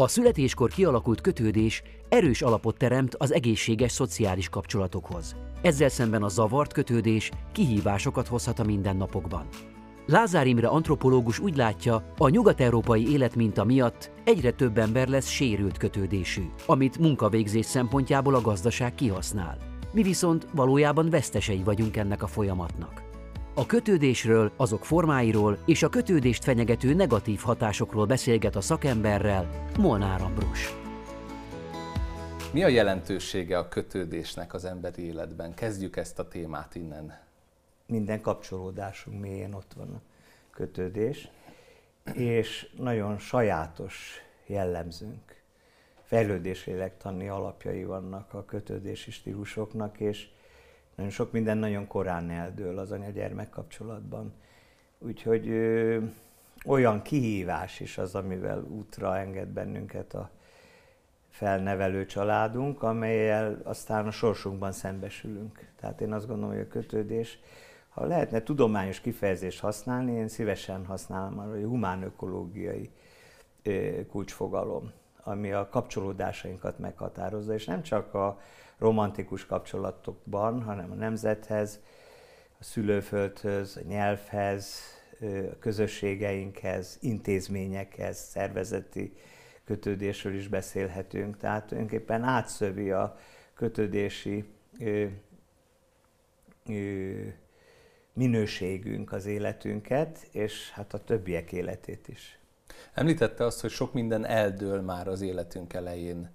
A születéskor kialakult kötődés erős alapot teremt az egészséges szociális kapcsolatokhoz. Ezzel szemben a zavart kötődés kihívásokat hozhat a mindennapokban. Lázár Imre antropológus úgy látja, a nyugat-európai életminta miatt egyre több ember lesz sérült kötődésű, amit munkavégzés szempontjából a gazdaság kihasznál. Mi viszont valójában vesztesei vagyunk ennek a folyamatnak. A kötődésről, azok formáiról és a kötődést fenyegető negatív hatásokról beszélget a szakemberrel Molnár Ambrus. Mi a jelentősége a kötődésnek az emberi életben? Kezdjük ezt a témát innen. Minden kapcsolódásunk mélyén ott van a kötődés, és nagyon sajátos jellemzőnk. Fejlődéslélektani alapjai vannak a kötődési stílusoknak, és nagyon sok minden nagyon korán eldől az anya-gyermek kapcsolatban. Úgyhogy ö, olyan kihívás is az, amivel útra enged bennünket a felnevelő családunk, amelyel aztán a sorsunkban szembesülünk. Tehát én azt gondolom, hogy a kötődés, ha lehetne tudományos kifejezést használni, én szívesen használom arra, hogy humán-ökológiai kulcsfogalom, ami a kapcsolódásainkat meghatározza, és nem csak a romantikus kapcsolatokban, hanem a nemzethez, a szülőföldhöz, a nyelvhez, a közösségeinkhez, intézményekhez, szervezeti kötődésről is beszélhetünk. Tehát tulajdonképpen átszövi a kötődési minőségünk az életünket, és hát a többiek életét is. Említette azt, hogy sok minden eldől már az életünk elején.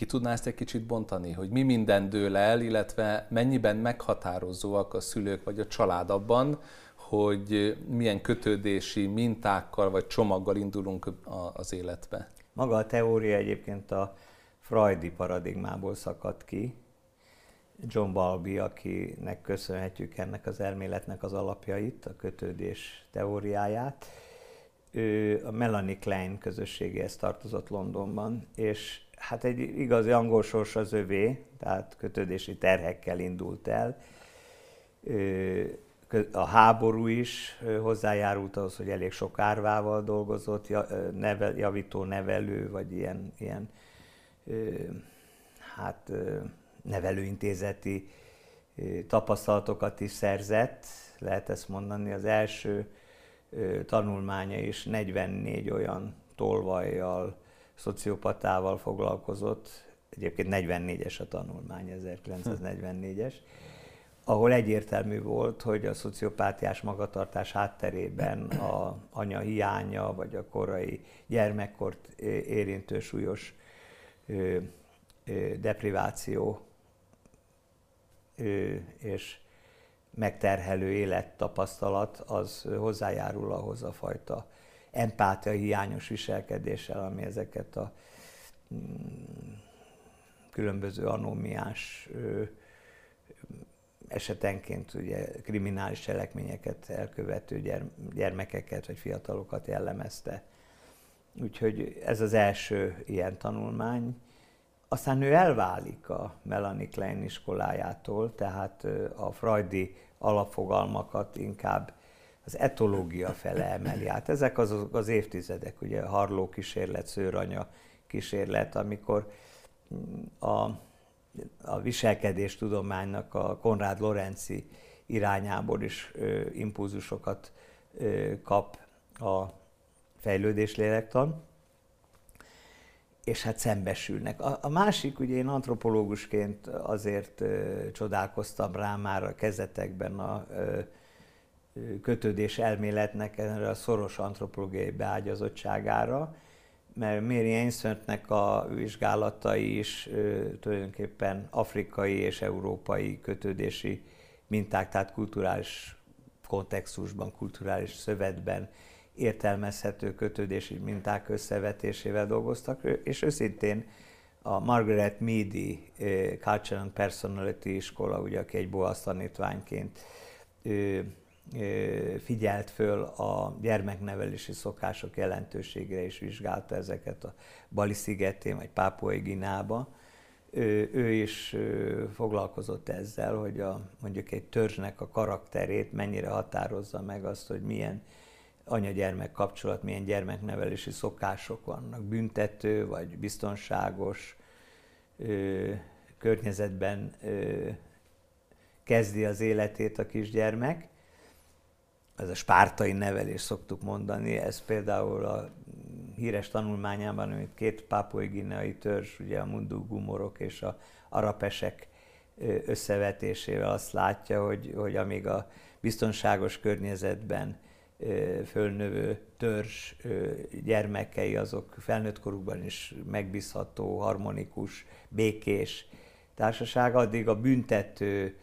Ki tudná ezt egy kicsit bontani, hogy mi minden dől el, illetve mennyiben meghatározóak a szülők vagy a család abban, hogy milyen kötődési mintákkal vagy csomaggal indulunk az életbe? Maga a teória egyébként a Freudi paradigmából szakadt ki. John Balby, akinek köszönhetjük ennek az elméletnek az alapjait, a kötődés teóriáját. Ő a Melanie Klein közösségéhez tartozott Londonban, és hát egy igazi angol sors az övé, tehát kötődési terhekkel indult el. A háború is hozzájárult ahhoz, hogy elég sok árvával dolgozott, javító nevelő, vagy ilyen, ilyen hát nevelőintézeti tapasztalatokat is szerzett, lehet ezt mondani. Az első tanulmánya is 44 olyan tolvajjal, szociopatával foglalkozott, egyébként 44-es a tanulmány, 1944-es, ahol egyértelmű volt, hogy a szociopátiás magatartás hátterében a anya hiánya, vagy a korai gyermekkort érintő súlyos depriváció és megterhelő élettapasztalat az hozzájárul ahhoz a fajta empátia hiányos viselkedéssel, ami ezeket a mm, különböző anómiás esetenként ugye kriminális cselekményeket elkövető gyermekeket vagy fiatalokat jellemezte. Úgyhogy ez az első ilyen tanulmány. Aztán ő elválik a Melanie Klein iskolájától, tehát a freudi alapfogalmakat inkább az etológia fele emeli át. Ezek azok az évtizedek, ugye Harló kísérlet, Szőranya kísérlet, amikor a, a viselkedés tudománynak a Konrád Lorenzi irányából is ö, impulzusokat ö, kap a fejlődés lélektan, és hát szembesülnek. A, a másik, ugye én antropológusként azért ö, csodálkoztam rá már a kezetekben a ö, kötődés elméletnek erre a szoros antropológiai beágyazottságára, mert Mary Ainsworthnek a vizsgálatai is tulajdonképpen afrikai és európai kötődési minták, tehát kulturális kontextusban, kulturális szövetben értelmezhető kötődési minták összevetésével dolgoztak, és őszintén a Margaret Meady Culture and Personality iskola, ugye, aki egy boasz tanítványként figyelt föl a gyermeknevelési szokások jelentőségére és vizsgálta ezeket a Bali szigetén vagy Pápuai Ginába. Ő, ő is foglalkozott ezzel, hogy a, mondjuk egy törzsnek a karakterét mennyire határozza meg azt, hogy milyen anya-gyermek kapcsolat, milyen gyermeknevelési szokások vannak, büntető vagy biztonságos ö, környezetben ö, kezdi az életét a kisgyermek. Ez a spártai nevelés szoktuk mondani, ez például a híres tanulmányában, amit két gineai törzs, ugye a mundugumorok és a arapesek összevetésével azt látja, hogy, hogy amíg a biztonságos környezetben fölnövő törzs gyermekei azok felnőtt korukban is megbízható, harmonikus, békés társaság, addig a büntető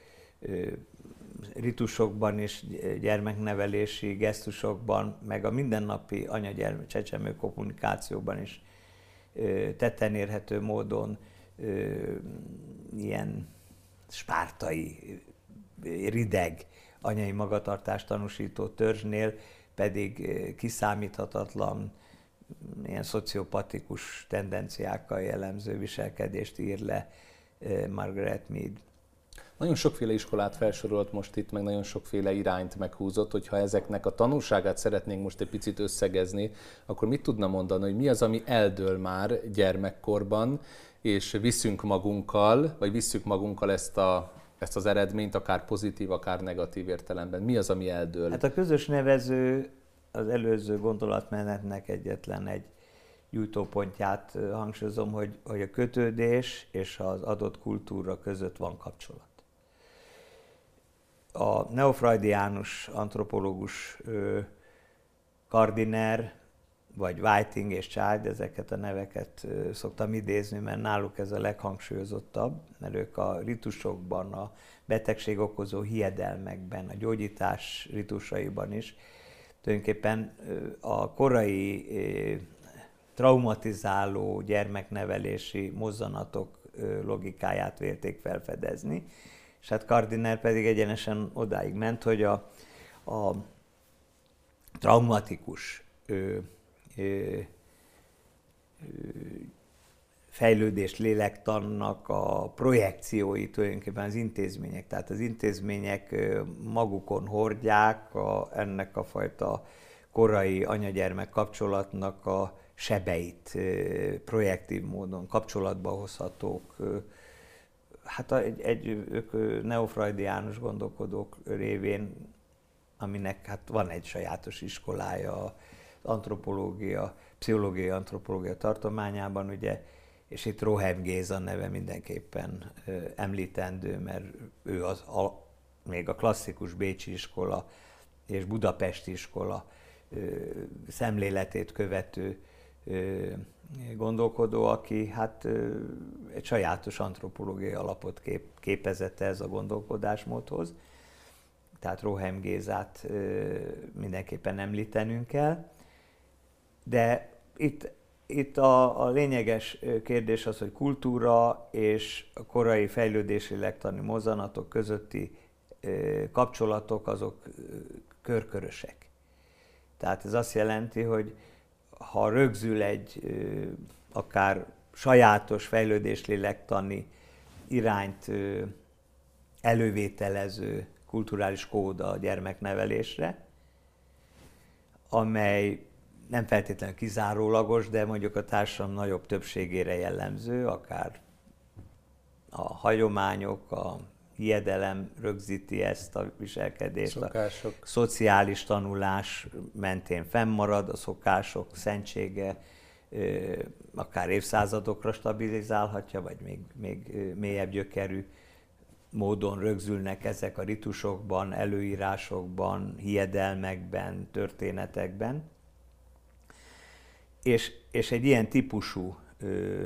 ritusokban és gyermeknevelési gesztusokban, meg a mindennapi anyagyermek csecsemő kommunikációban is tetten érhető módon ilyen spártai, rideg anyai magatartást tanúsító törzsnél pedig kiszámíthatatlan, ilyen szociopatikus tendenciákkal jellemző viselkedést ír le Margaret Mead. Nagyon sokféle iskolát felsorolt most itt, meg nagyon sokféle irányt meghúzott, hogyha ezeknek a tanulságát szeretnénk most egy picit összegezni, akkor mit tudna mondani, hogy mi az, ami eldől már gyermekkorban, és viszünk magunkkal, vagy visszük magunkkal ezt, a, ezt az eredményt, akár pozitív, akár negatív értelemben. Mi az, ami eldől? Hát a közös nevező az előző gondolatmenetnek egyetlen egy gyújtópontját hangsúlyozom, hogy, hogy a kötődés és az adott kultúra között van kapcsolat a neofreudiánus antropológus Kardiner, vagy Whiting és Child, ezeket a neveket szoktam idézni, mert náluk ez a leghangsúlyozottabb, mert ők a ritusokban, a betegség okozó hiedelmekben, a gyógyítás ritusaiban is. Tulajdonképpen a korai traumatizáló gyermeknevelési mozzanatok logikáját vélték felfedezni, és hát Kardiner pedig egyenesen odáig ment, hogy a, a traumatikus ö, ö, ö, fejlődés lélektannak a projekciói tulajdonképpen az intézmények. Tehát az intézmények magukon hordják a, ennek a fajta korai anyagyermek kapcsolatnak a sebeit projektív módon kapcsolatba hozhatók, hát egy, egy ők neofreudiánus gondolkodók révén, aminek hát van egy sajátos iskolája, antropológia, pszichológiai antropológia tartományában, ugye, és itt Rohem Géza neve mindenképpen említendő, mert ő az a, még a klasszikus Bécsi iskola és Budapesti iskola szemléletét követő gondolkodó, aki hát egy sajátos antropológiai alapot kép, képezett ez a gondolkodásmódhoz. Tehát Rohem Gézát mindenképpen említenünk kell. De itt, itt a, a lényeges kérdés az, hogy kultúra és a korai fejlődési lektani mozanatok közötti kapcsolatok azok körkörösek. Tehát ez azt jelenti, hogy ha rögzül egy akár sajátos fejlődés lélektani irányt elővételező kulturális kód a gyermeknevelésre, amely nem feltétlenül kizárólagos, de mondjuk a társadalom nagyobb többségére jellemző, akár a hagyományok, a hiedelem rögzíti ezt a viselkedést. Szokások. A szociális tanulás mentén fennmarad, a szokások szentsége akár évszázadokra stabilizálhatja, vagy még, még mélyebb gyökerű módon rögzülnek ezek a ritusokban, előírásokban, hiedelmekben, történetekben. És, és egy ilyen típusú ö,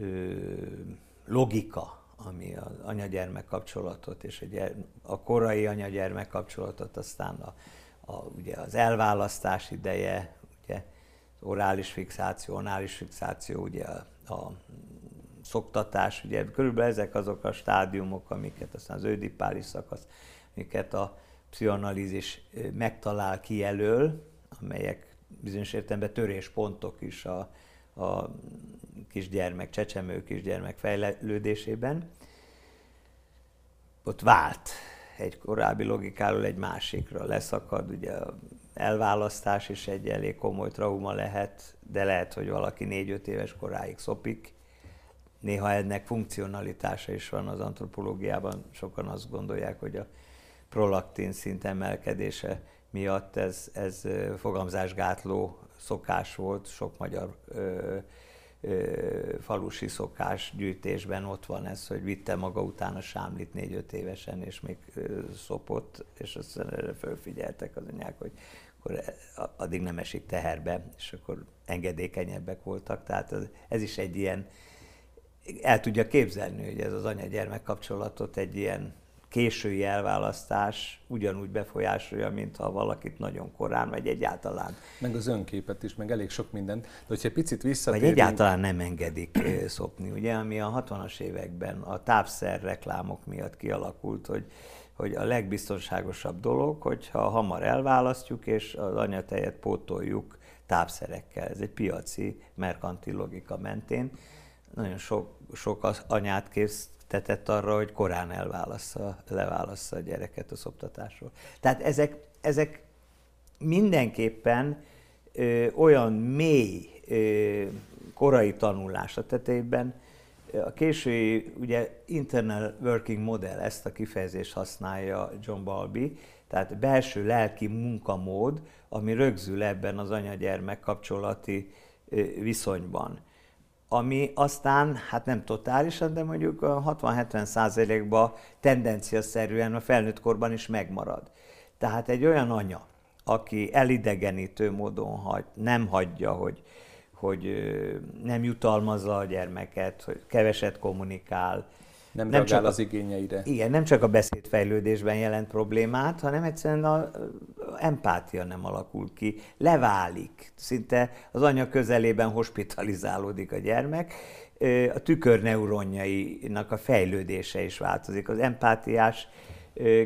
ö, logika, ami az anyagyermek kapcsolatot és a korai anyagyermek kapcsolatot, aztán a, a, ugye az elválasztás ideje, ugye az orális fixáció, anális fixáció, ugye a, a szoktatás, ugye körülbelül ezek azok a stádiumok, amiket aztán az ödipális szakasz, amiket a pszichoanalízis megtalál, kijelöl, amelyek bizonyos értelemben töréspontok is a, a kisgyermek, csecsemő kisgyermek fejlődésében, ott vált egy korábbi logikáról egy másikra, leszakad ugye elválasztás is egy elég komoly trauma lehet, de lehet, hogy valaki 4-5 éves koráig szopik. Néha ennek funkcionalitása is van az antropológiában. Sokan azt gondolják, hogy a prolaktin szint emelkedése miatt ez, ez fogamzásgátló szokás volt, sok magyar ö, ö, falusi szokás gyűjtésben ott van ez, hogy vitte maga után a sámlit négy-öt évesen, és még ö, szopott, és aztán erre fölfigyeltek az anyák, hogy akkor addig nem esik teherbe, és akkor engedékenyebbek voltak. Tehát ez, ez is egy ilyen, el tudja képzelni, hogy ez az anya-gyermek kapcsolatot egy ilyen késői elválasztás ugyanúgy befolyásolja, mint ha valakit nagyon korán, vagy egyáltalán. Meg az önképet is, meg elég sok mindent. De hogyha picit visszatérünk... Vagy egyáltalán nem engedik szopni, ugye, ami a 60-as években a tápszer reklámok miatt kialakult, hogy hogy a legbiztonságosabb dolog, hogyha hamar elválasztjuk, és az anyatejet pótoljuk tápszerekkel. Ez egy piaci, merkantil logika mentén. Nagyon sok, sok az anyát kész, tetett arra, hogy korán elválassza, leválassza a gyereket a szoptatásról. Tehát ezek, ezek mindenképpen ö, olyan mély ö, korai tanulás a tetejében, a késői ugye internal working model ezt a kifejezést használja John Balby, tehát belső lelki munkamód, ami rögzül ebben az anya-gyermek kapcsolati viszonyban ami aztán, hát nem totálisan, de mondjuk 60-70 százalékban tendenciaszerűen a felnőtt korban is megmarad. Tehát egy olyan anya, aki elidegenítő módon hagy, nem hagyja, hogy, hogy nem jutalmazza a gyermeket, hogy keveset kommunikál, nem, nem csak az igényeire. Igen, nem csak a beszédfejlődésben jelent problémát, hanem egyszerűen a empátia nem alakul ki, leválik, szinte az anya közelében hospitalizálódik a gyermek, a tükörneuronjainak a fejlődése is változik, az empátiás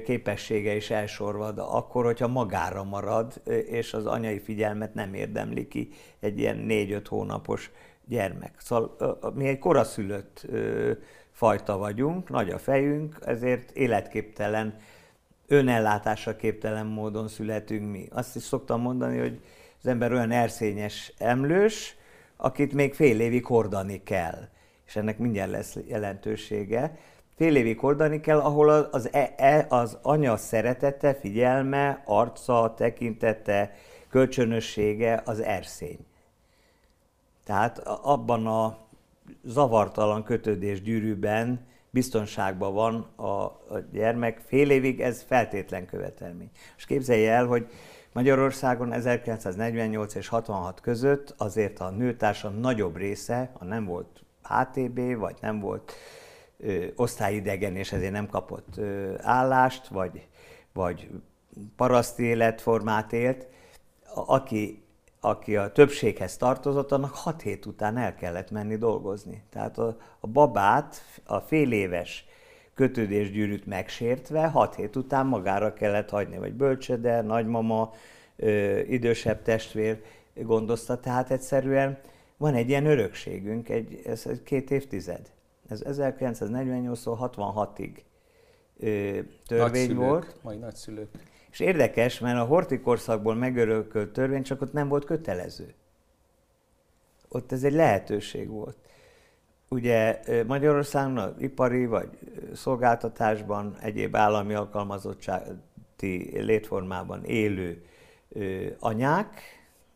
képessége is elsorvad akkor, hogyha magára marad, és az anyai figyelmet nem érdemli ki egy ilyen négy-öt hónapos gyermek. Szóval mi egy koraszülött fajta vagyunk, nagy a fejünk, ezért életképtelen, önellátásra képtelen módon születünk mi. Azt is szoktam mondani, hogy az ember olyan erszényes emlős, akit még fél évig hordani kell. És ennek mindjárt lesz jelentősége. Fél évig hordani kell, ahol az, e, e, az anya szeretete, figyelme, arca, tekintete, kölcsönössége az erszény. Tehát abban a zavartalan kötődés gyűrűben biztonságban van a, a gyermek. Fél évig ez feltétlen követelmény. És képzelje el, hogy Magyarországon 1948 és 66 között azért a nőtársa nagyobb része, ha nem volt HTB, vagy nem volt ö, osztályidegen, és ezért nem kapott ö, állást, vagy, vagy paraszti életformát élt, a, aki aki a többséghez tartozott, annak hat hét után el kellett menni dolgozni. Tehát a, a babát, a fél éves kötődésgyűrűt megsértve, hat hét után magára kellett hagyni, vagy bölcsöde, nagymama, ö, idősebb testvér gondozta, tehát egyszerűen van egy ilyen örökségünk, egy, ez egy két évtized. Ez 1948 66-ig törvény nagyszülők, volt. Majd nagyszülők. És érdekes, mert a horti korszakból megörökölt törvény csak ott nem volt kötelező. Ott ez egy lehetőség volt. Ugye Magyarországon ipari vagy szolgáltatásban, egyéb állami alkalmazottsági létformában élő anyák,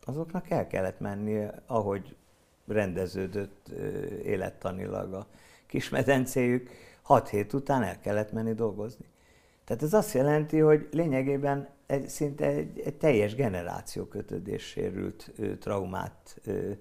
azoknak el kellett menni, ahogy rendeződött élettanilag a kismedencéjük, hat hét után el kellett menni dolgozni. Tehát ez azt jelenti, hogy lényegében egy, szinte egy, egy teljes generáció kötődés sérült ö, traumát ö,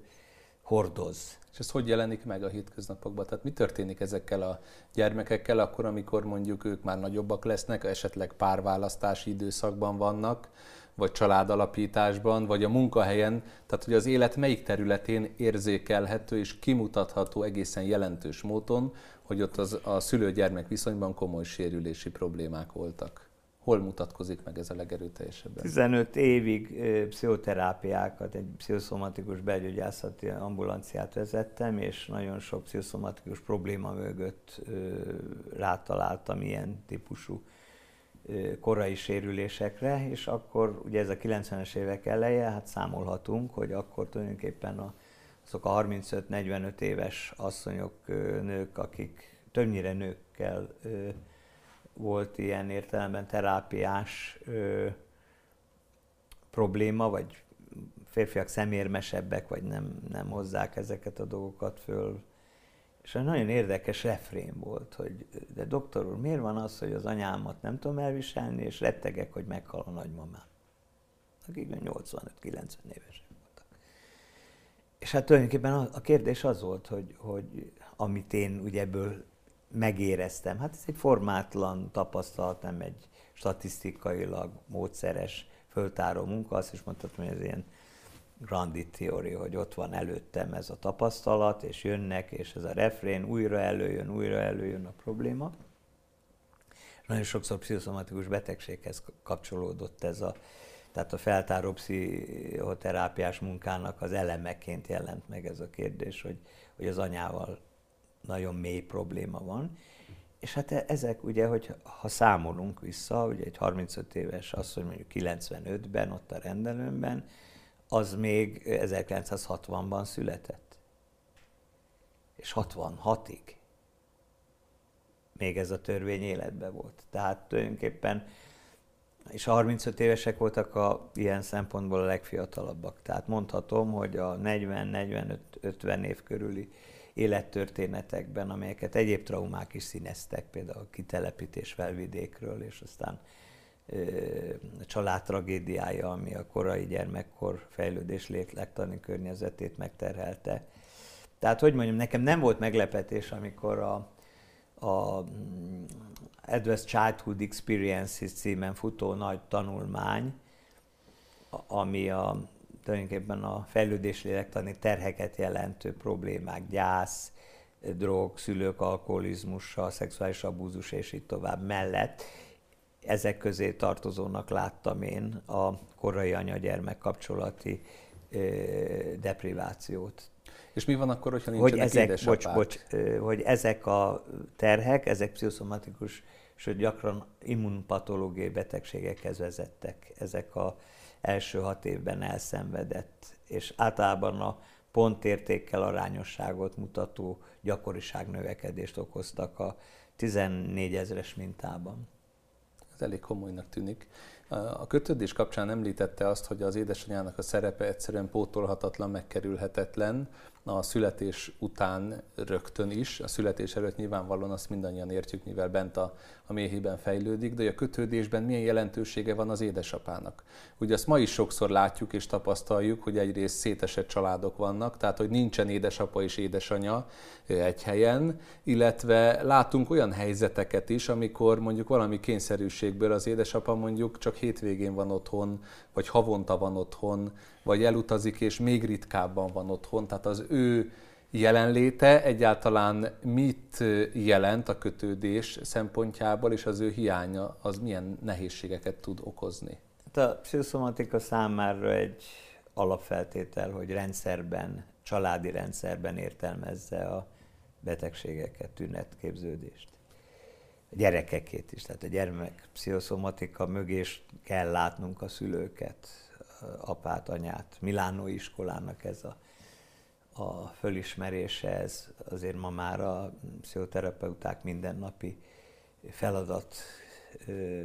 hordoz. És ez hogy jelenik meg a hétköznapokban? Tehát mi történik ezekkel a gyermekekkel akkor, amikor mondjuk ők már nagyobbak lesznek, esetleg párválasztási időszakban vannak, vagy családalapításban, vagy a munkahelyen, tehát hogy az élet melyik területén érzékelhető és kimutatható egészen jelentős módon, hogy ott az, a szülő-gyermek viszonyban komoly sérülési problémák voltak. Hol mutatkozik meg ez a legerőteljesebben? 15 évig pszichoterápiákat, egy pszichoszomatikus belgyógyászati ambulanciát vezettem, és nagyon sok pszichoszomatikus probléma mögött rátaláltam ilyen típusú korai sérülésekre, és akkor ugye ez a 90-es évek eleje, hát számolhatunk, hogy akkor tulajdonképpen a, azok a 35-45 éves asszonyok, nők, akik többnyire nőkkel volt ilyen értelemben terápiás probléma, vagy férfiak szemérmesebbek, vagy nem, nem hozzák ezeket a dolgokat föl. És egy nagyon érdekes refrén volt, hogy de doktor úr, miért van az, hogy az anyámat nem tudom elviselni, és rettegek, hogy meghal a nagymamám. Akik 85-90 évesek voltak. És hát tulajdonképpen a kérdés az volt, hogy, hogy amit én ugye ebből megéreztem, hát ez egy formátlan tapasztalat, nem egy statisztikailag módszeres föltáró munka, azt is mondhatom, hogy ez ilyen Grandi Theory, hogy ott van előttem ez a tapasztalat, és jönnek, és ez a refrén újra előjön, újra előjön a probléma. Nagyon sokszor pszichoszomatikus betegséghez kapcsolódott ez a, tehát a feltáró pszichoterápiás munkának az elemeként jelent meg ez a kérdés, hogy, hogy az anyával nagyon mély probléma van. És hát e, ezek ugye, hogy ha számolunk vissza, ugye egy 35 éves asszony mondjuk 95-ben ott a rendelőmben, az még 1960-ban született. És 66-ig még ez a törvény életben volt. Tehát tulajdonképpen, és a 35 évesek voltak a, ilyen szempontból a legfiatalabbak. Tehát mondhatom, hogy a 40-45-50 év körüli élettörténetekben, amelyeket egyéb traumák is színeztek, például a kitelepítés felvidékről, és aztán család tragédiája, ami a korai gyermekkor fejlődés létlektani környezetét megterhelte. Tehát, hogy mondjam, nekem nem volt meglepetés, amikor a, a mm, Advanced Childhood Experiences címen futó nagy tanulmány, ami a, tulajdonképpen a fejlődés lélektani terheket jelentő problémák, gyász, drog, szülők alkoholizmussal, szexuális abúzus és így tovább mellett ezek közé tartozónak láttam én a korai anya-gyermek kapcsolati deprivációt. És mi van akkor, hogyha nincsenek hogy ezek, bocs, bocs, hogy ezek a terhek, ezek pszichoszomatikus, és gyakran immunpatológiai betegségekhez vezettek. Ezek a első hat évben elszenvedett, és általában a pontértékkel arányosságot mutató gyakoriság növekedést okoztak a 14 ezeres mintában elég komolynak tűnik. A kötődés kapcsán említette azt, hogy az édesanyának a szerepe egyszerűen pótolhatatlan, megkerülhetetlen, a születés után rögtön is. A születés előtt nyilvánvalóan azt mindannyian értjük, mivel bent a, a méhében fejlődik, de a kötődésben milyen jelentősége van az édesapának. Ugye azt ma is sokszor látjuk és tapasztaljuk, hogy egyrészt szétesett családok vannak, tehát hogy nincsen édesapa és édesanya egy helyen, illetve látunk olyan helyzeteket is, amikor mondjuk valami kényszerűségből az édesapa mondjuk csak hétvégén van otthon, vagy havonta van otthon, vagy elutazik és még ritkábban van otthon, tehát az ő jelenléte egyáltalán mit jelent a kötődés szempontjából, és az ő hiánya az milyen nehézségeket tud okozni? Hát a pszichoszomatika számára egy alapfeltétel, hogy rendszerben, családi rendszerben értelmezze a betegségeket, tünetképződést. A gyerekekét is, tehát a gyermek pszichoszomatika mögé kell látnunk a szülőket, apát, anyát. Milánói iskolának ez a, a fölismerése, ez azért ma már a pszichoterapeuták mindennapi feladat,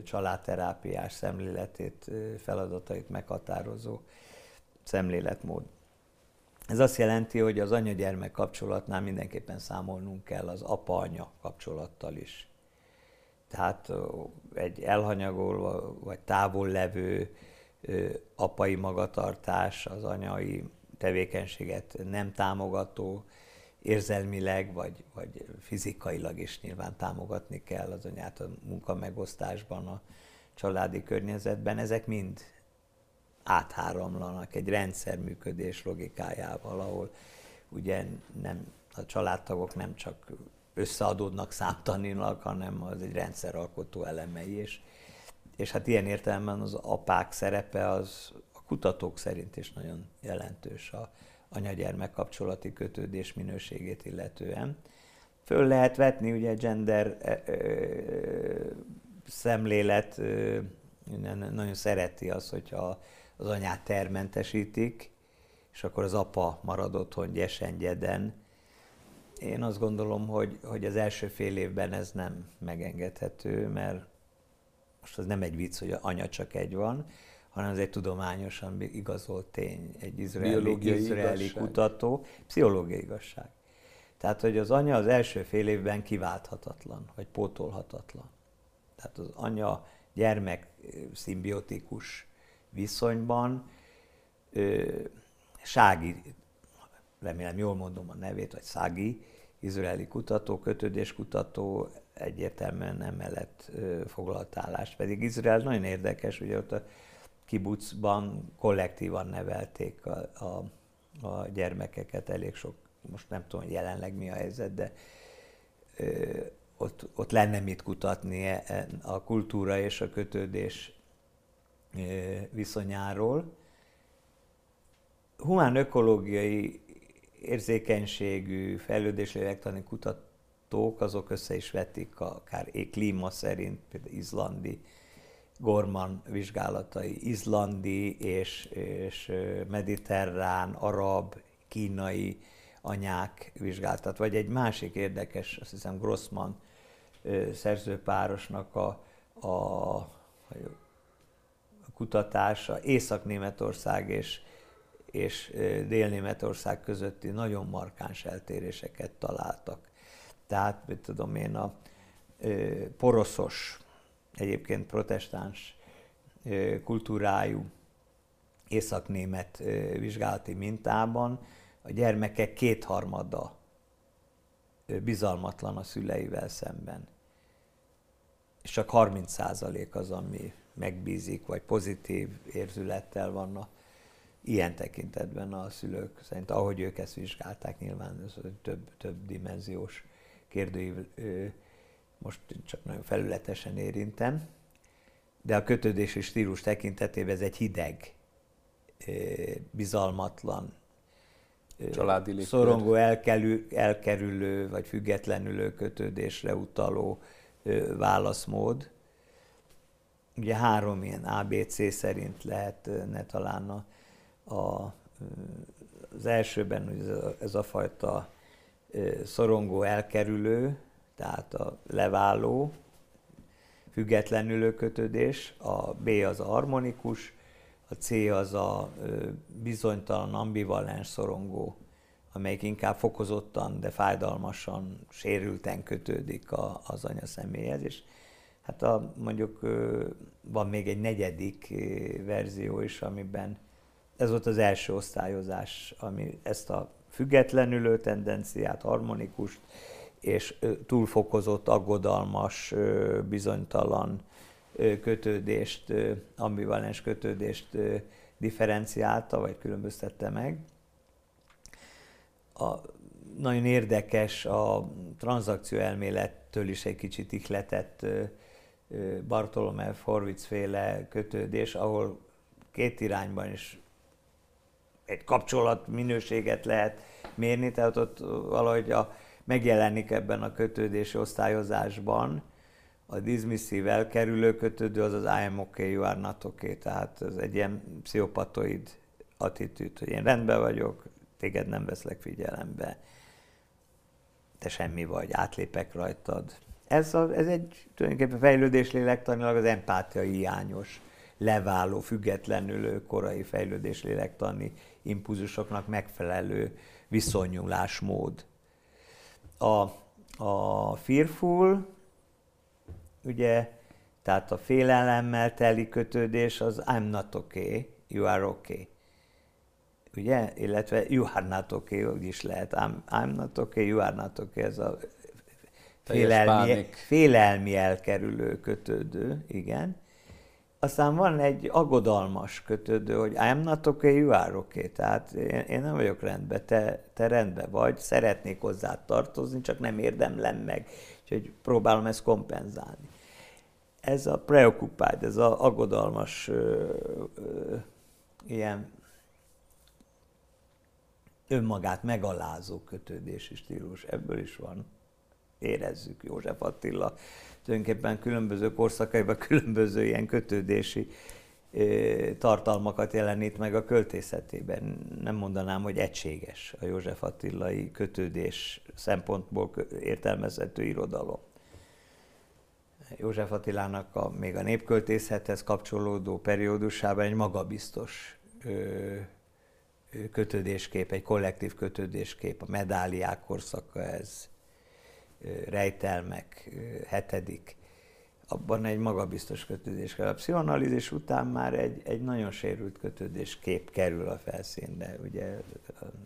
családterápiás szemléletét, feladatait meghatározó szemléletmód. Ez azt jelenti, hogy az anya-gyermek kapcsolatnál mindenképpen számolnunk kell az apa-anya kapcsolattal is. Tehát egy elhanyagolva vagy távol levő apai magatartás, az anyai tevékenységet nem támogató, érzelmileg vagy, vagy fizikailag is nyilván támogatni kell az anyát a munkamegosztásban, a családi környezetben. Ezek mind átháramlanak egy rendszerműködés logikájával, ahol ugye nem, a családtagok nem csak összeadódnak számtanilag, hanem az egy rendszeralkotó elemei, és és hát ilyen értelemben az apák szerepe az a kutatók szerint is nagyon jelentős a anya-gyermek kapcsolati kötődés minőségét illetően. Föl lehet vetni ugye gender szemlélet nagyon szereti az, hogyha az anyát termentesítik, és akkor az apa marad otthon gyesen, gyeden. Én azt gondolom, hogy, hogy az első fél évben ez nem megengedhető, mert most az nem egy vicc, hogy anya csak egy van, hanem ez egy tudományosan igazolt tény, egy izraeli, izraeli kutató, pszichológiai igazság. Tehát, hogy az anya az első fél évben kiválthatatlan, vagy pótolhatatlan. Tehát az anya-gyermek szimbiotikus viszonyban ö, Sági, remélem jól mondom a nevét, vagy Szági, izraeli kutató, kötődéskutató egyértelműen emellett foglalt állást. Pedig Izrael nagyon érdekes, ugye ott a kibucban kollektívan nevelték a, a, a gyermekeket, elég sok, most nem tudom jelenleg mi a helyzet, de ö, ott, ott lenne mit kutatni e, e, a kultúra és a kötődés viszonyáról. Humán ökológiai érzékenységű fejlődéslélektani kutatók, azok össze is vetik akár klíma szerint, például izlandi Gorman vizsgálatai, izlandi és, és mediterrán, arab, kínai anyák vizsgáltat, vagy egy másik érdekes, azt hiszem Grossman szerzőpárosnak a, a, a kutatása Észak-Németország és, és Dél-Németország közötti nagyon markáns eltéréseket találtak. Tehát, mit tudom én, a poroszos egyébként protestáns kultúrájú északnémet vizsgálati mintában a gyermekek kétharmada bizalmatlan a szüleivel szemben. És csak 30% az, ami megbízik, vagy pozitív érzülettel van ilyen tekintetben a szülők szerint, ahogy ők ezt vizsgálták, nyilván ez több, több dimenziós kérdőív most csak nagyon felületesen érintem, de a kötődési stílus tekintetében ez egy hideg, bizalmatlan, Családi légkör. szorongó, elkerülő, elkerülő vagy függetlenülő kötődésre utaló válaszmód. Ugye három ilyen ABC szerint lehetne talán a, a, az elsőben ez a, ez a fajta szorongó, elkerülő, tehát a leváló, függetlenülő kötődés, a B az a harmonikus, a C az a bizonytalan, ambivalens szorongó, amelyik inkább fokozottan, de fájdalmasan, sérülten kötődik a, az anya személyhez, és hát a, mondjuk van még egy negyedik verzió is, amiben ez volt az első osztályozás, ami ezt a függetlenülő tendenciát, harmonikust, és túlfokozott, aggodalmas, bizonytalan kötődést, ambivalens kötődést differenciálta, vagy különböztette meg. A, nagyon érdekes a tranzakció elmélettől is egy kicsit ihletett Bartolomé Forwitz féle kötődés, ahol két irányban is egy kapcsolat minőséget lehet mérni, tehát ott valahogy a megjelenik ebben a kötődési osztályozásban. A dismissive elkerülő kötődő az az I am okay, you are not okay, tehát ez egy ilyen pszichopatoid attitűd, hogy én rendben vagyok, téged nem veszlek figyelembe, te semmi vagy, átlépek rajtad. Ez, a, ez egy tulajdonképpen fejlődés lélektanilag az empátia hiányos, leváló, függetlenülő korai fejlődés lélektani impulzusoknak megfelelő viszonyulásmód a, a fearful, ugye, tehát a félelemmel teli kötődés az I'm not okay, you are okay. Ugye? Illetve you are not okay, úgy is lehet. I'm, I'm not okay, you are not okay, ez a félelmi, félelmi elkerülő kötődő, igen. Aztán van egy aggodalmas kötődő, hogy I'm not okay, you are okay. Tehát én, én nem vagyok rendben, te, te rendben vagy, szeretnék hozzá tartozni, csak nem érdemlem meg. Úgyhogy próbálom ezt kompenzálni. Ez a preoccupied, ez az aggodalmas ö, ö, ilyen önmagát megalázó kötődési stílus, ebből is van érezzük József Attila. Tulajdonképpen különböző korszakaiban különböző ilyen kötődési tartalmakat jelenít meg a költészetében. Nem mondanám, hogy egységes a József Attilai kötődés szempontból értelmezhető irodalom. József Attilának a, még a népköltészethez kapcsolódó periódusában egy magabiztos ö, kötődéskép, egy kollektív kötődéskép, a medáliák korszaka ez, rejtelmek, hetedik, abban egy magabiztos kötődés kell. A pszichoanalízis után már egy, egy nagyon sérült kötődéskép kerül a felszínre, ugye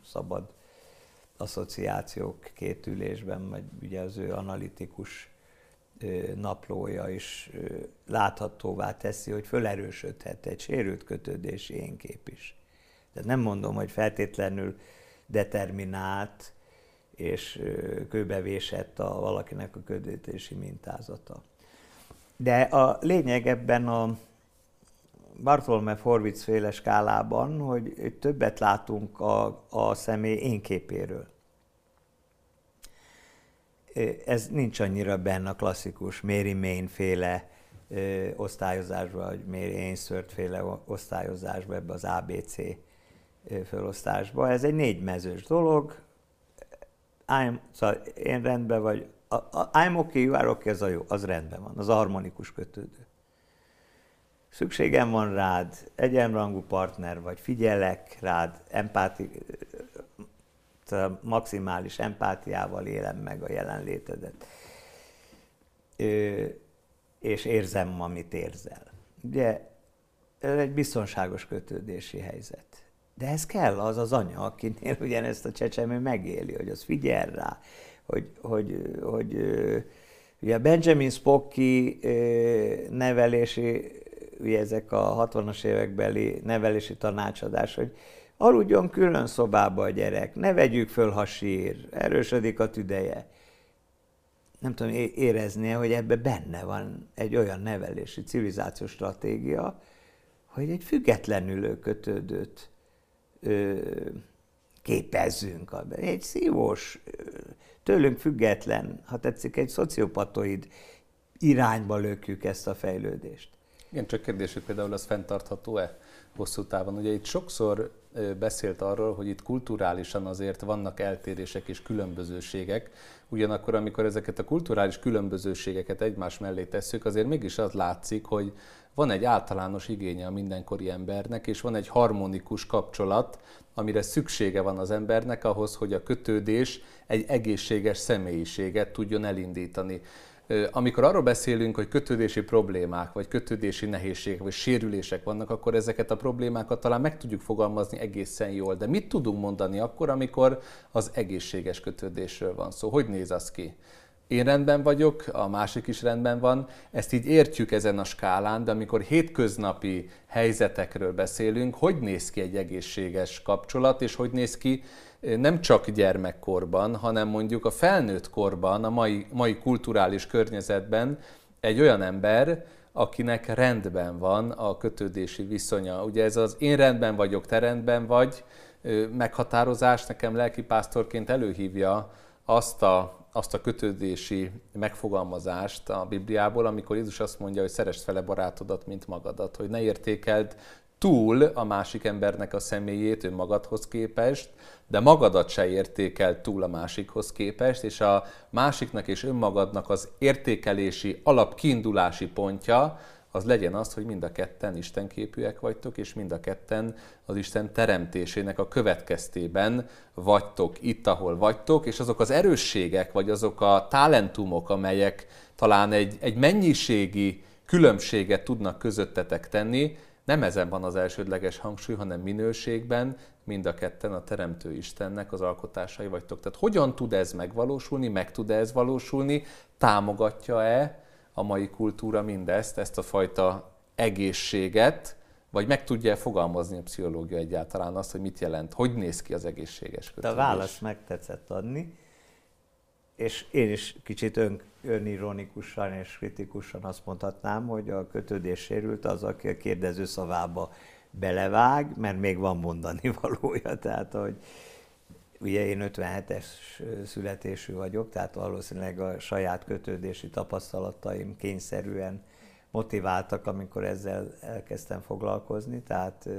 szabad asszociációk két ülésben, vagy ugye az ő analitikus naplója is láthatóvá teszi, hogy fölerősödhet egy sérült kötődési énkép is. Tehát nem mondom, hogy feltétlenül determinált és kőbevésett a valakinek a ködítési mintázata. De a lényeg ebben a Bartolome Forwitz féle skálában, hogy többet látunk a, a személy énképéről. Ez nincs annyira benne a klasszikus Mary Main féle osztályozásban, vagy Mary Ainsworth féle osztályozásban, ebbe az ABC felosztásba. Ez egy négymezős dolog. I'm, szóval én rendben vagy, a, a, I'm okay, you are okay, az a jó, az rendben van, az a harmonikus kötődő. Szükségem van rád, egyenrangú partner vagy, figyelek rád, empáti, maximális empátiával élem meg a jelenlétedet. És érzem, amit érzel. Ugye ez egy biztonságos kötődési helyzet. De ez kell az az anya, akinél ugyanezt a csecsemő megéli, hogy az figyel rá, hogy, hogy, hogy ugye Benjamin Spocki nevelési, ugye ezek a 60-as évekbeli nevelési tanácsadás, hogy aludjon külön szobába a gyerek, ne vegyük föl, ha sír, erősödik a tüdeje. Nem tudom éreznie, hogy ebbe benne van egy olyan nevelési civilizációs stratégia, hogy egy függetlenülő kötődőt ö, képezzünk. Egy szívós, tőlünk független, ha tetszik, egy szociopatoid irányba lökjük ezt a fejlődést. Igen, csak kérdés, hogy például az fenntartható-e hosszú távon? Ugye itt sokszor beszélt arról, hogy itt kulturálisan azért vannak eltérések és különbözőségek, ugyanakkor amikor ezeket a kulturális különbözőségeket egymás mellé tesszük, azért mégis az látszik, hogy van egy általános igénye a mindenkori embernek, és van egy harmonikus kapcsolat, amire szüksége van az embernek ahhoz, hogy a kötődés egy egészséges személyiséget tudjon elindítani. Amikor arról beszélünk, hogy kötődési problémák, vagy kötődési nehézségek, vagy sérülések vannak, akkor ezeket a problémákat talán meg tudjuk fogalmazni egészen jól. De mit tudunk mondani akkor, amikor az egészséges kötődésről van szó? Hogy néz az ki? én rendben vagyok, a másik is rendben van. Ezt így értjük ezen a skálán, de amikor hétköznapi helyzetekről beszélünk, hogy néz ki egy egészséges kapcsolat, és hogy néz ki nem csak gyermekkorban, hanem mondjuk a felnőtt korban, a mai, mai kulturális környezetben egy olyan ember, akinek rendben van a kötődési viszonya. Ugye ez az én rendben vagyok, te rendben vagy meghatározás nekem lelkipásztorként előhívja azt a azt a kötődési megfogalmazást a Bibliából, amikor Jézus azt mondja, hogy szeresd fele barátodat, mint magadat, hogy ne értékeld túl a másik embernek a személyét önmagadhoz képest, de magadat se értékel túl a másikhoz képest, és a másiknak és önmagadnak az értékelési alapkiindulási pontja az legyen az, hogy mind a ketten Isten képűek vagytok, és mind a ketten az Isten teremtésének a következtében vagytok itt, ahol vagytok, és azok az erősségek, vagy azok a talentumok, amelyek talán egy, egy mennyiségi különbséget tudnak közöttetek tenni, nem ezen van az elsődleges hangsúly, hanem minőségben, mind a ketten a Teremtő Istennek az alkotásai vagytok. Tehát hogyan tud ez megvalósulni, meg tud -e ez valósulni, támogatja-e a mai kultúra mindezt, ezt a fajta egészséget, vagy meg tudja fogalmazni a pszichológia egyáltalán azt, hogy mit jelent, hogy néz ki az egészséges kötődés? De a választ megtetszett adni, és én is kicsit ön, önironikusan és kritikusan azt mondhatnám, hogy a kötődés sérült az, aki a kérdező szavába belevág, mert még van mondani valója. Tehát, hogy Ugye én 57-es születésű vagyok, tehát valószínűleg a saját kötődési tapasztalataim kényszerűen motiváltak, amikor ezzel elkezdtem foglalkozni, tehát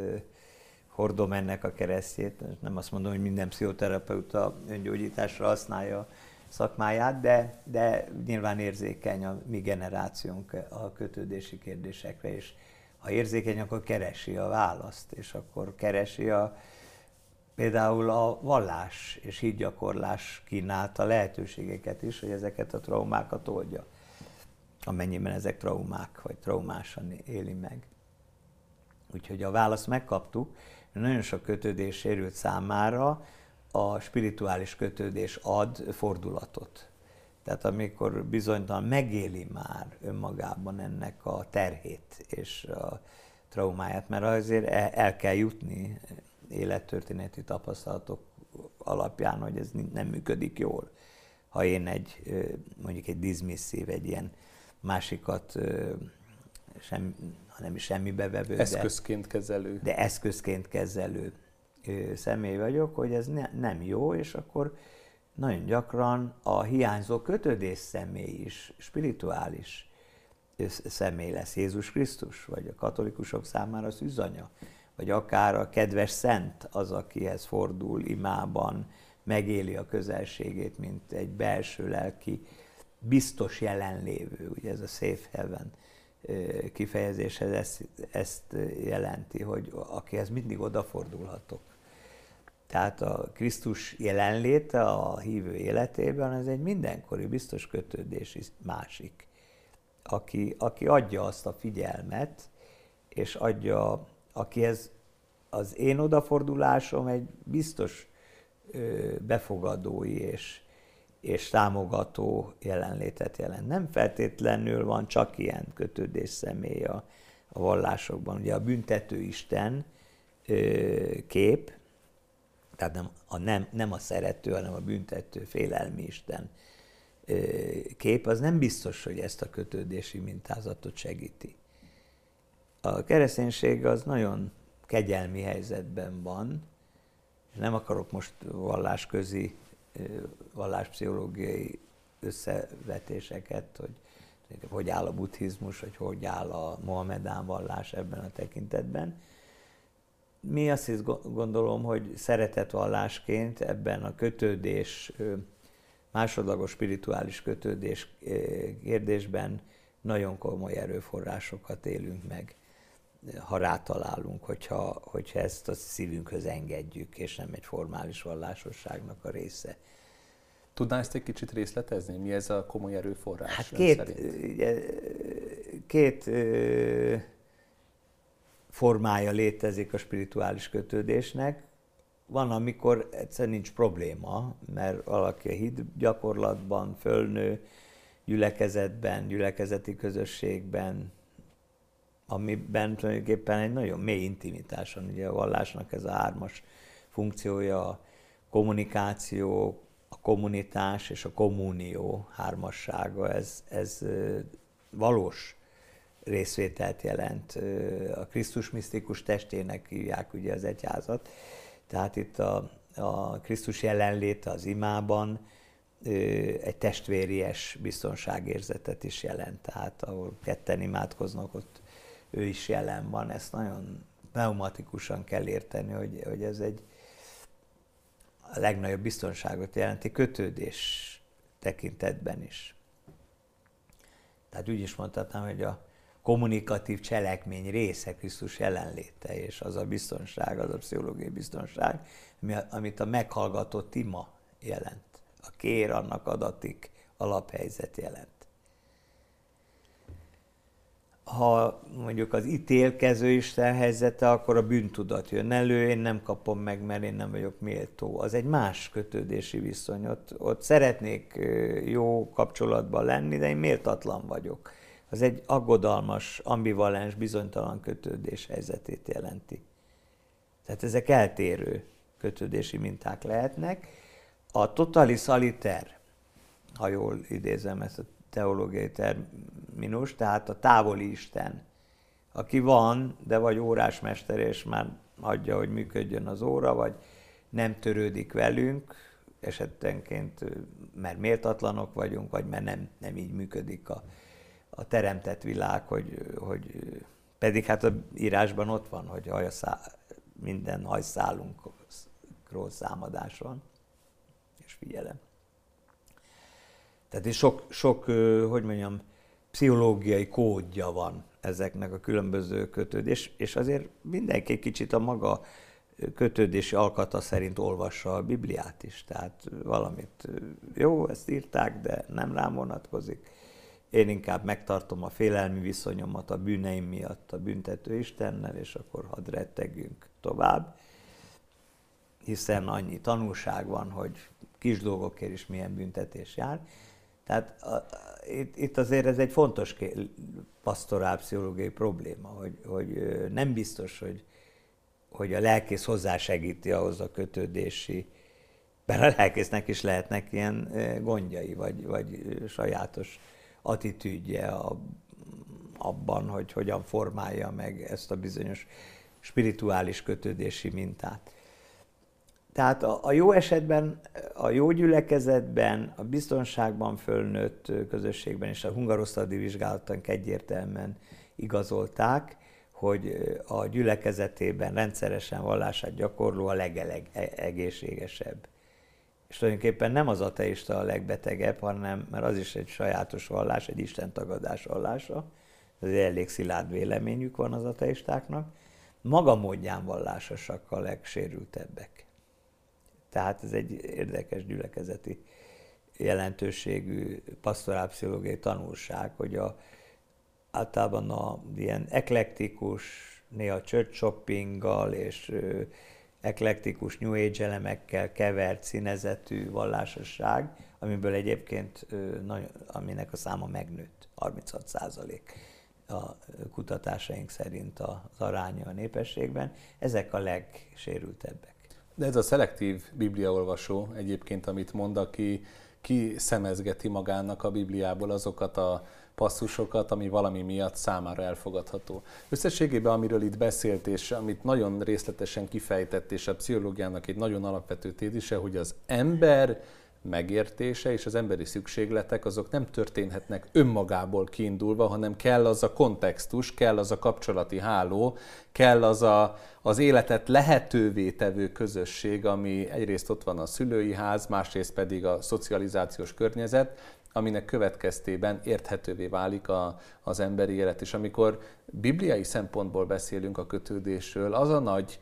hordom ennek a keresztjét. Nem azt mondom, hogy minden pszichoterapeuta öngyógyításra használja szakmáját, de, de nyilván érzékeny a mi generációnk a kötődési kérdésekre, és ha érzékeny, akkor keresi a választ, és akkor keresi a, például a vallás és hídgyakorlás kínálta lehetőségeket is, hogy ezeket a traumákat oldja, amennyiben ezek traumák, vagy traumásan éli meg. Úgyhogy a választ megkaptuk, nagyon sok kötődés sérült számára a spirituális kötődés ad fordulatot. Tehát amikor bizonytalan megéli már önmagában ennek a terhét és a traumáját, mert azért el kell jutni élettörténeti tapasztalatok alapján, hogy ez nem működik jól. Ha én egy, mondjuk egy dismisszív, egy ilyen másikat sem, hanem is semmibe vevő. Eszközként de, kezelő. De eszközként kezelő személy vagyok, hogy ez ne, nem jó, és akkor nagyon gyakran a hiányzó kötődés személy is spirituális személy lesz Jézus Krisztus, vagy a katolikusok számára az üzanya, vagy akár a kedves szent az, akihez fordul imában, megéli a közelségét, mint egy belső lelki, biztos jelenlévő, ugye ez a safe heaven kifejezéshez ezt, ezt jelenti, hogy akihez mindig odafordulhatok. Tehát a Krisztus jelenléte a hívő életében ez egy mindenkori biztos kötődési másik, aki, aki adja azt a figyelmet, és adja, akihez az én odafordulásom egy biztos befogadói és, és támogató jelenlétet jelent. Nem feltétlenül van csak ilyen kötődés személy a, a vallásokban. Ugye a büntető Isten kép, tehát nem a, nem, nem a szerető, hanem a büntető, félelmi Isten kép, az nem biztos, hogy ezt a kötődési mintázatot segíti. A kereszténység az nagyon kegyelmi helyzetben van, és nem akarok most vallásközi, valláspszichológiai összevetéseket, hogy hogy áll a buddhizmus, hogy hogy áll a mohamedán vallás ebben a tekintetben, mi azt is gondolom, hogy szeretetvallásként ebben a kötődés, másodlagos spirituális kötődés kérdésben nagyon komoly erőforrásokat élünk meg, ha rátalálunk, hogyha, hogyha ezt a szívünkhöz engedjük, és nem egy formális vallásosságnak a része. Tudná ezt egy kicsit részletezni? Mi ez a komoly erőforrás? Hát két, két formája létezik a spirituális kötődésnek. Van, amikor egyszer nincs probléma, mert valaki a hit gyakorlatban fölnő, gyülekezetben, gyülekezeti közösségben, amiben tulajdonképpen egy nagyon mély intimitás van. Ugye a vallásnak ez a hármas funkciója, a kommunikáció, a kommunitás és a kommunió hármassága, ez, ez valós részvételt jelent. A Krisztus misztikus testének hívják ugye az egyházat, tehát itt a, a Krisztus jelenléte az imában egy testvéries biztonságérzetet is jelent, tehát ahol ketten imádkoznak, ott ő is jelen van. Ezt nagyon pneumatikusan kell érteni, hogy, hogy ez egy a legnagyobb biztonságot jelenti kötődés tekintetben is. Tehát úgy is mondhatnám, hogy a kommunikatív cselekmény része Krisztus jelenléte, és az a biztonság, az a pszichológiai biztonság, amit a meghallgatott ima jelent. A kér annak adatik alaphelyzet jelent. Ha mondjuk az ítélkező Isten helyzete, akkor a bűntudat jön elő, én nem kapom meg, mert én nem vagyok méltó. Az egy más kötődési viszony. Ott, ott szeretnék jó kapcsolatban lenni, de én méltatlan vagyok az egy aggodalmas, ambivalens, bizonytalan kötődés helyzetét jelenti. Tehát ezek eltérő kötődési minták lehetnek. A totalis aliter, ha jól idézem ezt a teológiai terminus, tehát a távoli Isten, aki van, de vagy órásmester, és már hagyja, hogy működjön az óra, vagy nem törődik velünk, esetenként, mert méltatlanok vagyunk, vagy mert nem, nem így működik a, a teremtett világ, hogy, hogy pedig hát a írásban ott van, hogy hajszá, minden hajszálunkról számadás van, és figyelem. Tehát sok, sok, hogy mondjam, pszichológiai kódja van ezeknek a különböző kötődés, és azért mindenki kicsit a maga kötődési alkata szerint olvassa a Bibliát is. Tehát valamit jó, ezt írták, de nem rám vonatkozik. Én inkább megtartom a félelmi viszonyomat a bűneim miatt a büntető Istennel, és akkor hadd rettegünk tovább. Hiszen annyi tanulság van, hogy kis dolgokért is milyen büntetés jár. Tehát a, itt, itt azért ez egy fontos pszichológiai probléma, hogy, hogy nem biztos, hogy, hogy a lelkész hozzásegíti ahhoz a kötődési, mert a lelkésznek is lehetnek ilyen gondjai, vagy, vagy sajátos attitűdje a, abban, hogy hogyan formálja meg ezt a bizonyos spirituális kötődési mintát. Tehát a, a jó esetben, a jó gyülekezetben, a biztonságban fölnőtt közösségben és a hungarosztadi vizsgálatunk egyértelműen igazolták, hogy a gyülekezetében rendszeresen vallását gyakorló a legelegészségesebb. És tulajdonképpen nem az ateista a legbetegebb, hanem, mert az is egy sajátos vallás, egy istentagadás vallása, ez egy elég szilárd véleményük van az ateistáknak, maga módján vallásosak a legsérültebbek. Tehát ez egy érdekes gyülekezeti jelentőségű pasztorálpszichológiai tanulság, hogy a, általában a ilyen eklektikus, néha church shoppinggal és eklektikus New Age elemekkel kevert színezetű vallásosság, amiből egyébként, aminek a száma megnőtt, 36 százalék a kutatásaink szerint az aránya a népességben, ezek a legsérültebbek. De ez a szelektív bibliaolvasó egyébként, amit mond, aki ki szemezgeti magának a Bibliából azokat a passzusokat, ami valami miatt számára elfogadható. Összességében, amiről itt beszélt, és amit nagyon részletesen kifejtett, és a pszichológiának egy nagyon alapvető tézise, hogy az ember megértése és az emberi szükségletek azok nem történhetnek önmagából kiindulva, hanem kell az a kontextus, kell az a kapcsolati háló, kell az a, az életet lehetővé tevő közösség, ami egyrészt ott van a szülői ház, másrészt pedig a szocializációs környezet, aminek következtében érthetővé válik a, az emberi élet. És amikor bibliai szempontból beszélünk a kötődésről, az a nagy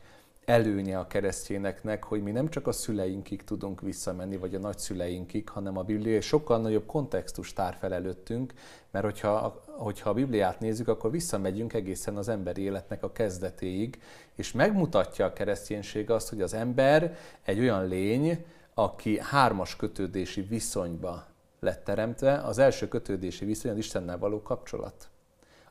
előnye a keresztényeknek, hogy mi nem csak a szüleinkig tudunk visszamenni, vagy a nagyszüleinkig, hanem a Biblia sokkal nagyobb kontextus tár fel előttünk, mert hogyha, hogyha a Bibliát nézzük, akkor visszamegyünk egészen az emberi életnek a kezdetéig, és megmutatja a kereszténység azt, hogy az ember egy olyan lény, aki hármas kötődési viszonyba lett teremtve, az első kötődési viszony az Istennel való kapcsolat.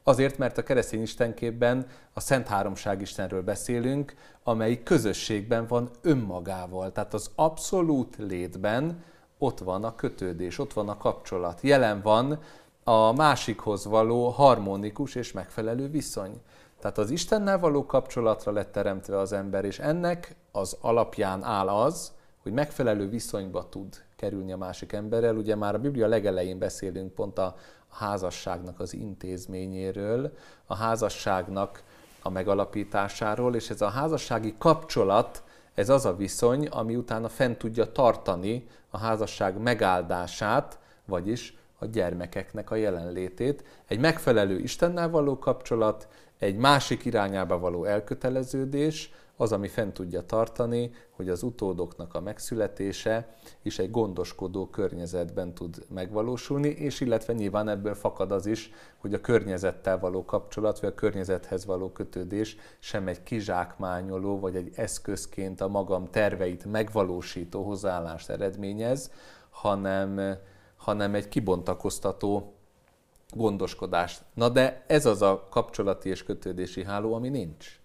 Azért, mert a keresztény istenképben a Szent Háromság Istenről beszélünk, amely közösségben van önmagával. Tehát az abszolút létben ott van a kötődés, ott van a kapcsolat. Jelen van a másikhoz való harmonikus és megfelelő viszony. Tehát az Istennel való kapcsolatra lett teremtve az ember, és ennek az alapján áll az, hogy megfelelő viszonyba tud kerülni a másik emberrel. Ugye már a Biblia legelején beszélünk pont a házasságnak az intézményéről, a házasságnak a megalapításáról, és ez a házassági kapcsolat, ez az a viszony, ami utána fent tudja tartani a házasság megáldását, vagyis a gyermekeknek a jelenlétét. Egy megfelelő Istennel való kapcsolat, egy másik irányába való elköteleződés, az, ami fent tudja tartani, hogy az utódoknak a megszületése is egy gondoskodó környezetben tud megvalósulni, és illetve nyilván ebből fakad az is, hogy a környezettel való kapcsolat, vagy a környezethez való kötődés sem egy kizsákmányoló, vagy egy eszközként a magam terveit megvalósító hozzáállást eredményez, hanem, hanem egy kibontakoztató gondoskodást. Na de ez az a kapcsolati és kötődési háló, ami nincs.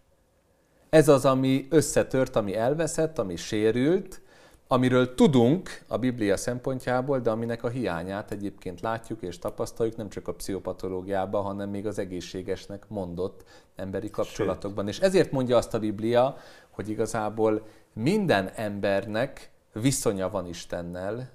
Ez az, ami összetört, ami elveszett, ami sérült, amiről tudunk a Biblia szempontjából, de aminek a hiányát egyébként látjuk és tapasztaljuk nem csak a pszichopatológiában, hanem még az egészségesnek mondott emberi kapcsolatokban. Sőt. És ezért mondja azt a Biblia, hogy igazából minden embernek viszonya van Istennel,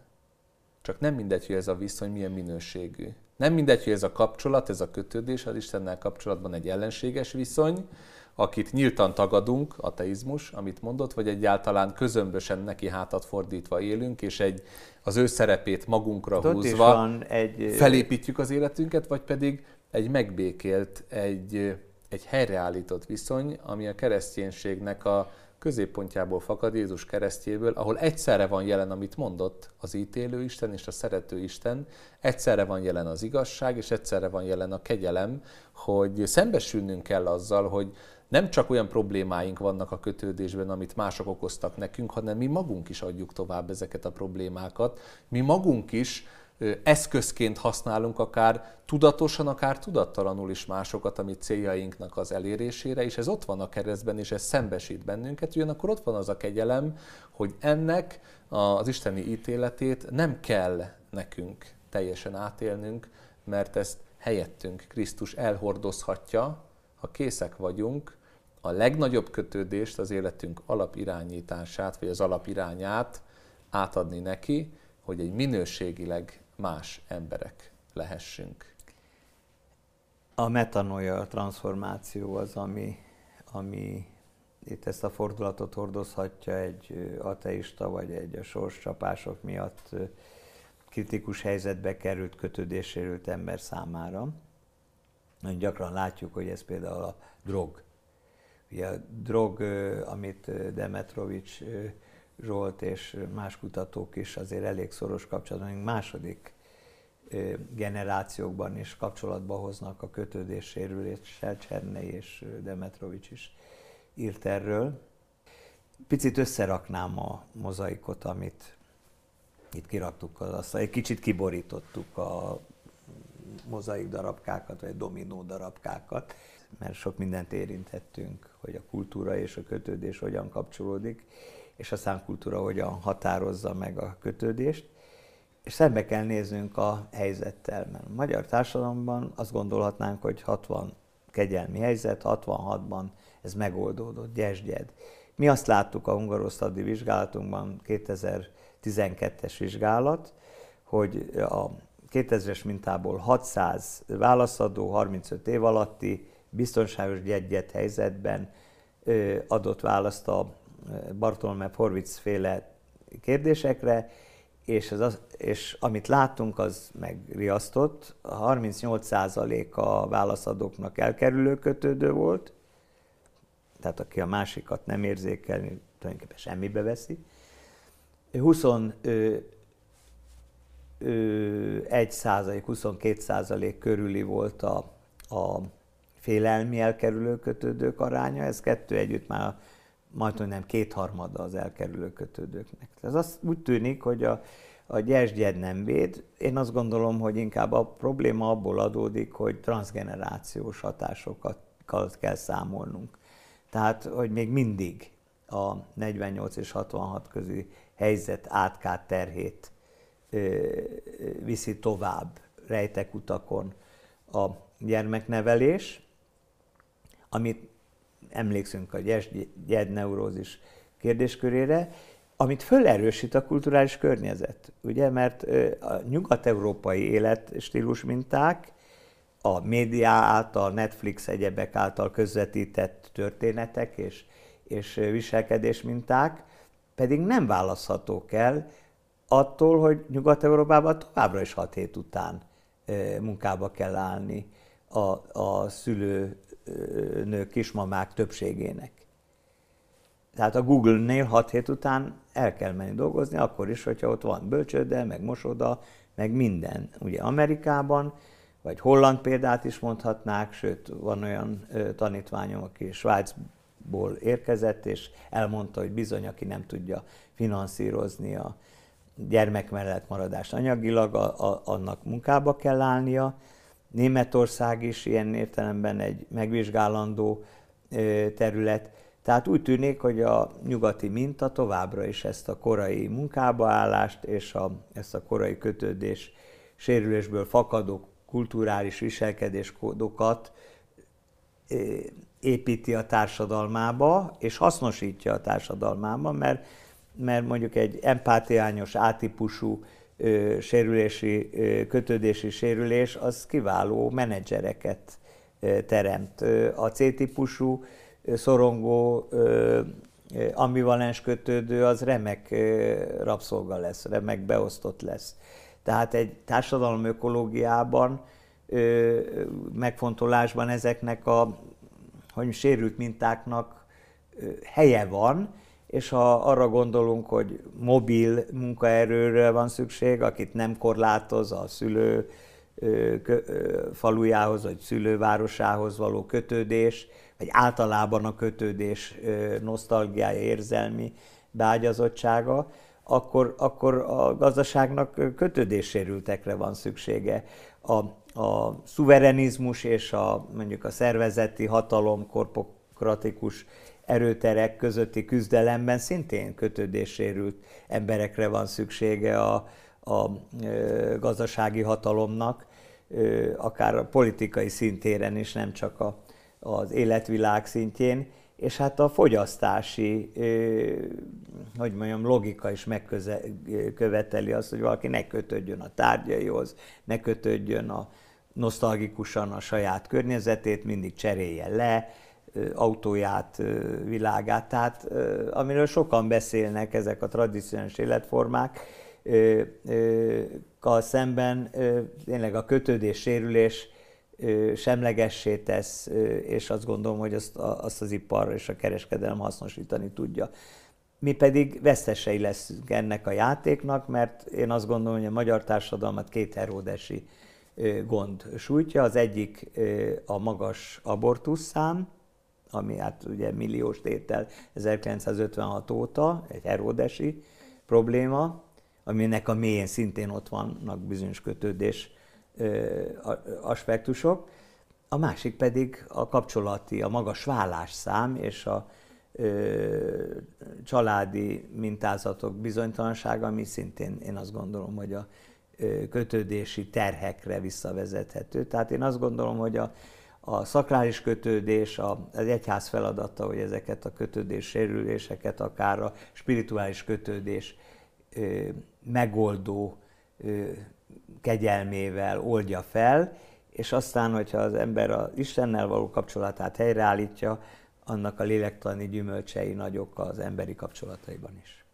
csak nem mindegy, hogy ez a viszony milyen minőségű. Nem mindegy, hogy ez a kapcsolat, ez a kötődés az Istennel kapcsolatban egy ellenséges viszony, akit nyíltan tagadunk, ateizmus, amit mondott, vagy egyáltalán közömbösen neki hátat fordítva élünk, és egy, az ő szerepét magunkra Ott húzva egy... felépítjük az életünket, vagy pedig egy megbékélt, egy, egy helyreállított viszony, ami a kereszténységnek a középpontjából fakad Jézus keresztjéből, ahol egyszerre van jelen, amit mondott, az ítélő Isten és a szerető Isten, egyszerre van jelen az igazság, és egyszerre van jelen a kegyelem, hogy szembesülnünk kell azzal, hogy nem csak olyan problémáink vannak a kötődésben, amit mások okoztak nekünk, hanem mi magunk is adjuk tovább ezeket a problémákat. Mi magunk is eszközként használunk akár tudatosan, akár tudattalanul is másokat, ami céljainknak az elérésére, és ez ott van a keresztben, és ez szembesít bennünket, ugyanakkor ott van az a kegyelem, hogy ennek az isteni ítéletét nem kell nekünk teljesen átélnünk, mert ezt helyettünk Krisztus elhordozhatja, ha készek vagyunk a legnagyobb kötődést, az életünk alapirányítását, vagy az alapirányát átadni neki, hogy egy minőségileg más emberek lehessünk. A metanoia, a transformáció az, ami, ami itt ezt a fordulatot hordozhatja egy ateista, vagy egy a sorscsapások miatt kritikus helyzetbe került, kötődésérült ember számára. Nagyon gyakran látjuk, hogy ez például a drog. Ugye a drog, amit Demetrovics Zsolt és más kutatók is azért elég szoros kapcsolatban, második generációkban is kapcsolatba hoznak a kötődés sérüléssel, Csernei és Demetrovics is írt erről. Picit összeraknám a mozaikot, amit itt kiraktuk az asztal, egy kicsit kiborítottuk a mozaik darabkákat, vagy dominó darabkákat, mert sok mindent érintettünk, hogy a kultúra és a kötődés hogyan kapcsolódik, és a számkultúra hogyan határozza meg a kötődést. És szembe kell néznünk a helyzettel, mert a magyar társadalomban azt gondolhatnánk, hogy 60 kegyelmi helyzet, 66-ban ez megoldódott, gyesgyed. Mi azt láttuk a hungarosztadi vizsgálatunkban, 2012-es vizsgálat, hogy a 2000-es mintából 600 válaszadó 35 év alatti biztonságos gyegyet helyzetben adott választ a Bartolome Horvitz féle kérdésekre, és, az, és amit láttunk, az megriasztott. A 38% a válaszadóknak elkerülő kötődő volt, tehát aki a másikat nem érzékelni, tulajdonképpen semmibe veszi. 21 százalék, 22 százalék körüli volt a, a félelmi elkerülő kötődők aránya, ez kettő együtt már majd nem kétharmada az elkerülő kötődőknek. Ez azt úgy tűnik, hogy a, a gyesgyed nem véd. Én azt gondolom, hogy inkább a probléma abból adódik, hogy transgenerációs hatásokat kell számolnunk. Tehát, hogy még mindig a 48 és 66 közű helyzet átkát terhét ö, viszi tovább rejtek utakon a gyermeknevelés, amit emlékszünk a gyed-neurózis kérdéskörére, amit fölerősít a kulturális környezet, ugye, mert a nyugat-európai életstílus minták, a média által, Netflix egyebek által közvetített történetek és, és viselkedés minták pedig nem választhatók el attól, hogy Nyugat-Európában továbbra is hat hét után munkába kell állni a, a szülőnők, kismamák többségének. Tehát a Google-nél 6 hét után el kell menni dolgozni, akkor is, hogyha ott van bölcsőde, meg mosoda, meg minden. Ugye Amerikában, vagy holland példát is mondhatnák, sőt, van olyan tanítványom, aki Svájcból érkezett, és elmondta, hogy bizony, aki nem tudja finanszírozni a gyermek mellett maradást anyagilag, a, a, annak munkába kell állnia. Németország is ilyen értelemben egy megvizsgálandó terület. Tehát úgy tűnik, hogy a nyugati minta továbbra is ezt a korai munkába állást és a, ezt a korai kötődés sérülésből fakadó kulturális viselkedéskódokat építi a társadalmába, és hasznosítja a társadalmába, mert, mert mondjuk egy empátiányos, átípusú sérülési, kötődési sérülés, az kiváló menedzsereket teremt. A C-típusú szorongó, ambivalens kötődő, az remek rabszolga lesz, remek beosztott lesz. Tehát egy társadalom ökológiában, megfontolásban ezeknek a hogy sérült mintáknak helye van, és ha arra gondolunk, hogy mobil munkaerőre van szükség, akit nem korlátoz a szülő falujához, vagy szülővárosához való kötődés, vagy általában a kötődés nosztalgiája, érzelmi beágyazottsága, akkor, akkor a gazdaságnak kötődéssérültekre van szüksége. A, a szuverenizmus és a, mondjuk a szervezeti hatalom, korpokratikus erőterek közötti küzdelemben szintén kötődéssérült emberekre van szüksége a, a gazdasági hatalomnak, akár a politikai szintéren is, nem csak a, az életvilág szintjén, és hát a fogyasztási, hogy mondjam, logika is megköveteli azt, hogy valaki ne kötődjön a tárgyaihoz, ne kötődjön a, nosztalgikusan a saját környezetét, mindig cserélje le, autóját, világát, tehát amiről sokan beszélnek ezek a tradicionális életformák, kal szemben tényleg a kötődés, sérülés semlegessé tesz, és azt gondolom, hogy azt, azt az ipar és a kereskedelem hasznosítani tudja. Mi pedig vesztesei leszünk ennek a játéknak, mert én azt gondolom, hogy a magyar társadalmat két heródesi gond sújtja. Az egyik a magas abortusszám, ami hát ugye milliós tétel 1956 óta, egy heródesi probléma, aminek a mélyén szintén ott vannak bizonyos kötődés aspektusok. A másik pedig a kapcsolati, a magas vállásszám és a családi mintázatok bizonytalansága, ami szintén én azt gondolom, hogy a kötődési terhekre visszavezethető. Tehát én azt gondolom, hogy a, a szakrális kötődés, az egyház feladata, hogy ezeket a kötődés sérüléseket, akár a spirituális kötődés megoldó kegyelmével oldja fel, és aztán, hogyha az ember az Istennel való kapcsolatát helyreállítja, annak a lélektani gyümölcsei nagyok az emberi kapcsolataiban is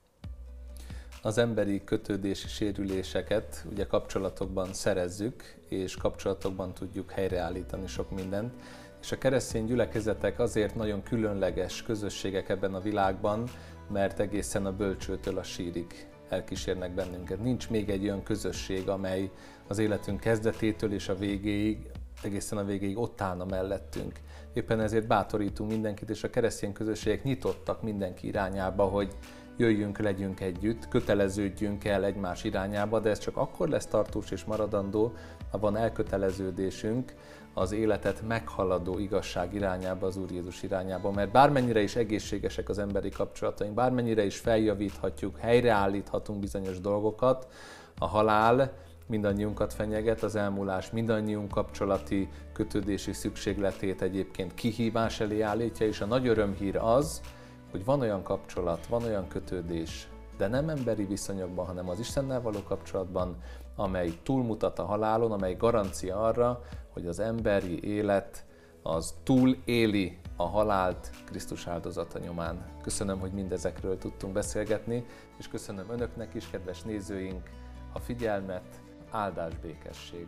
az emberi kötődési sérüléseket ugye kapcsolatokban szerezzük, és kapcsolatokban tudjuk helyreállítani sok mindent. És a keresztény gyülekezetek azért nagyon különleges közösségek ebben a világban, mert egészen a bölcsőtől a sírig elkísérnek bennünket. Nincs még egy olyan közösség, amely az életünk kezdetétől és a végéig, egészen a végéig ott állna mellettünk. Éppen ezért bátorítunk mindenkit, és a keresztény közösségek nyitottak mindenki irányába, hogy jöjjünk, legyünk együtt, köteleződjünk el egymás irányába, de ez csak akkor lesz tartós és maradandó, ha van elköteleződésünk az életet meghaladó igazság irányába, az Úr Jézus irányába. Mert bármennyire is egészségesek az emberi kapcsolataink, bármennyire is feljavíthatjuk, helyreállíthatunk bizonyos dolgokat, a halál mindannyiunkat fenyeget, az elmúlás mindannyiunk kapcsolati kötődési szükségletét egyébként kihívás elé állítja, és a nagy örömhír az, hogy van olyan kapcsolat, van olyan kötődés, de nem emberi viszonyokban, hanem az Istennel való kapcsolatban, amely túlmutat a halálon, amely garancia arra, hogy az emberi élet az túléli a halált Krisztus áldozata nyomán. Köszönöm, hogy mindezekről tudtunk beszélgetni, és köszönöm Önöknek is, kedves nézőink, a figyelmet, áldás békesség!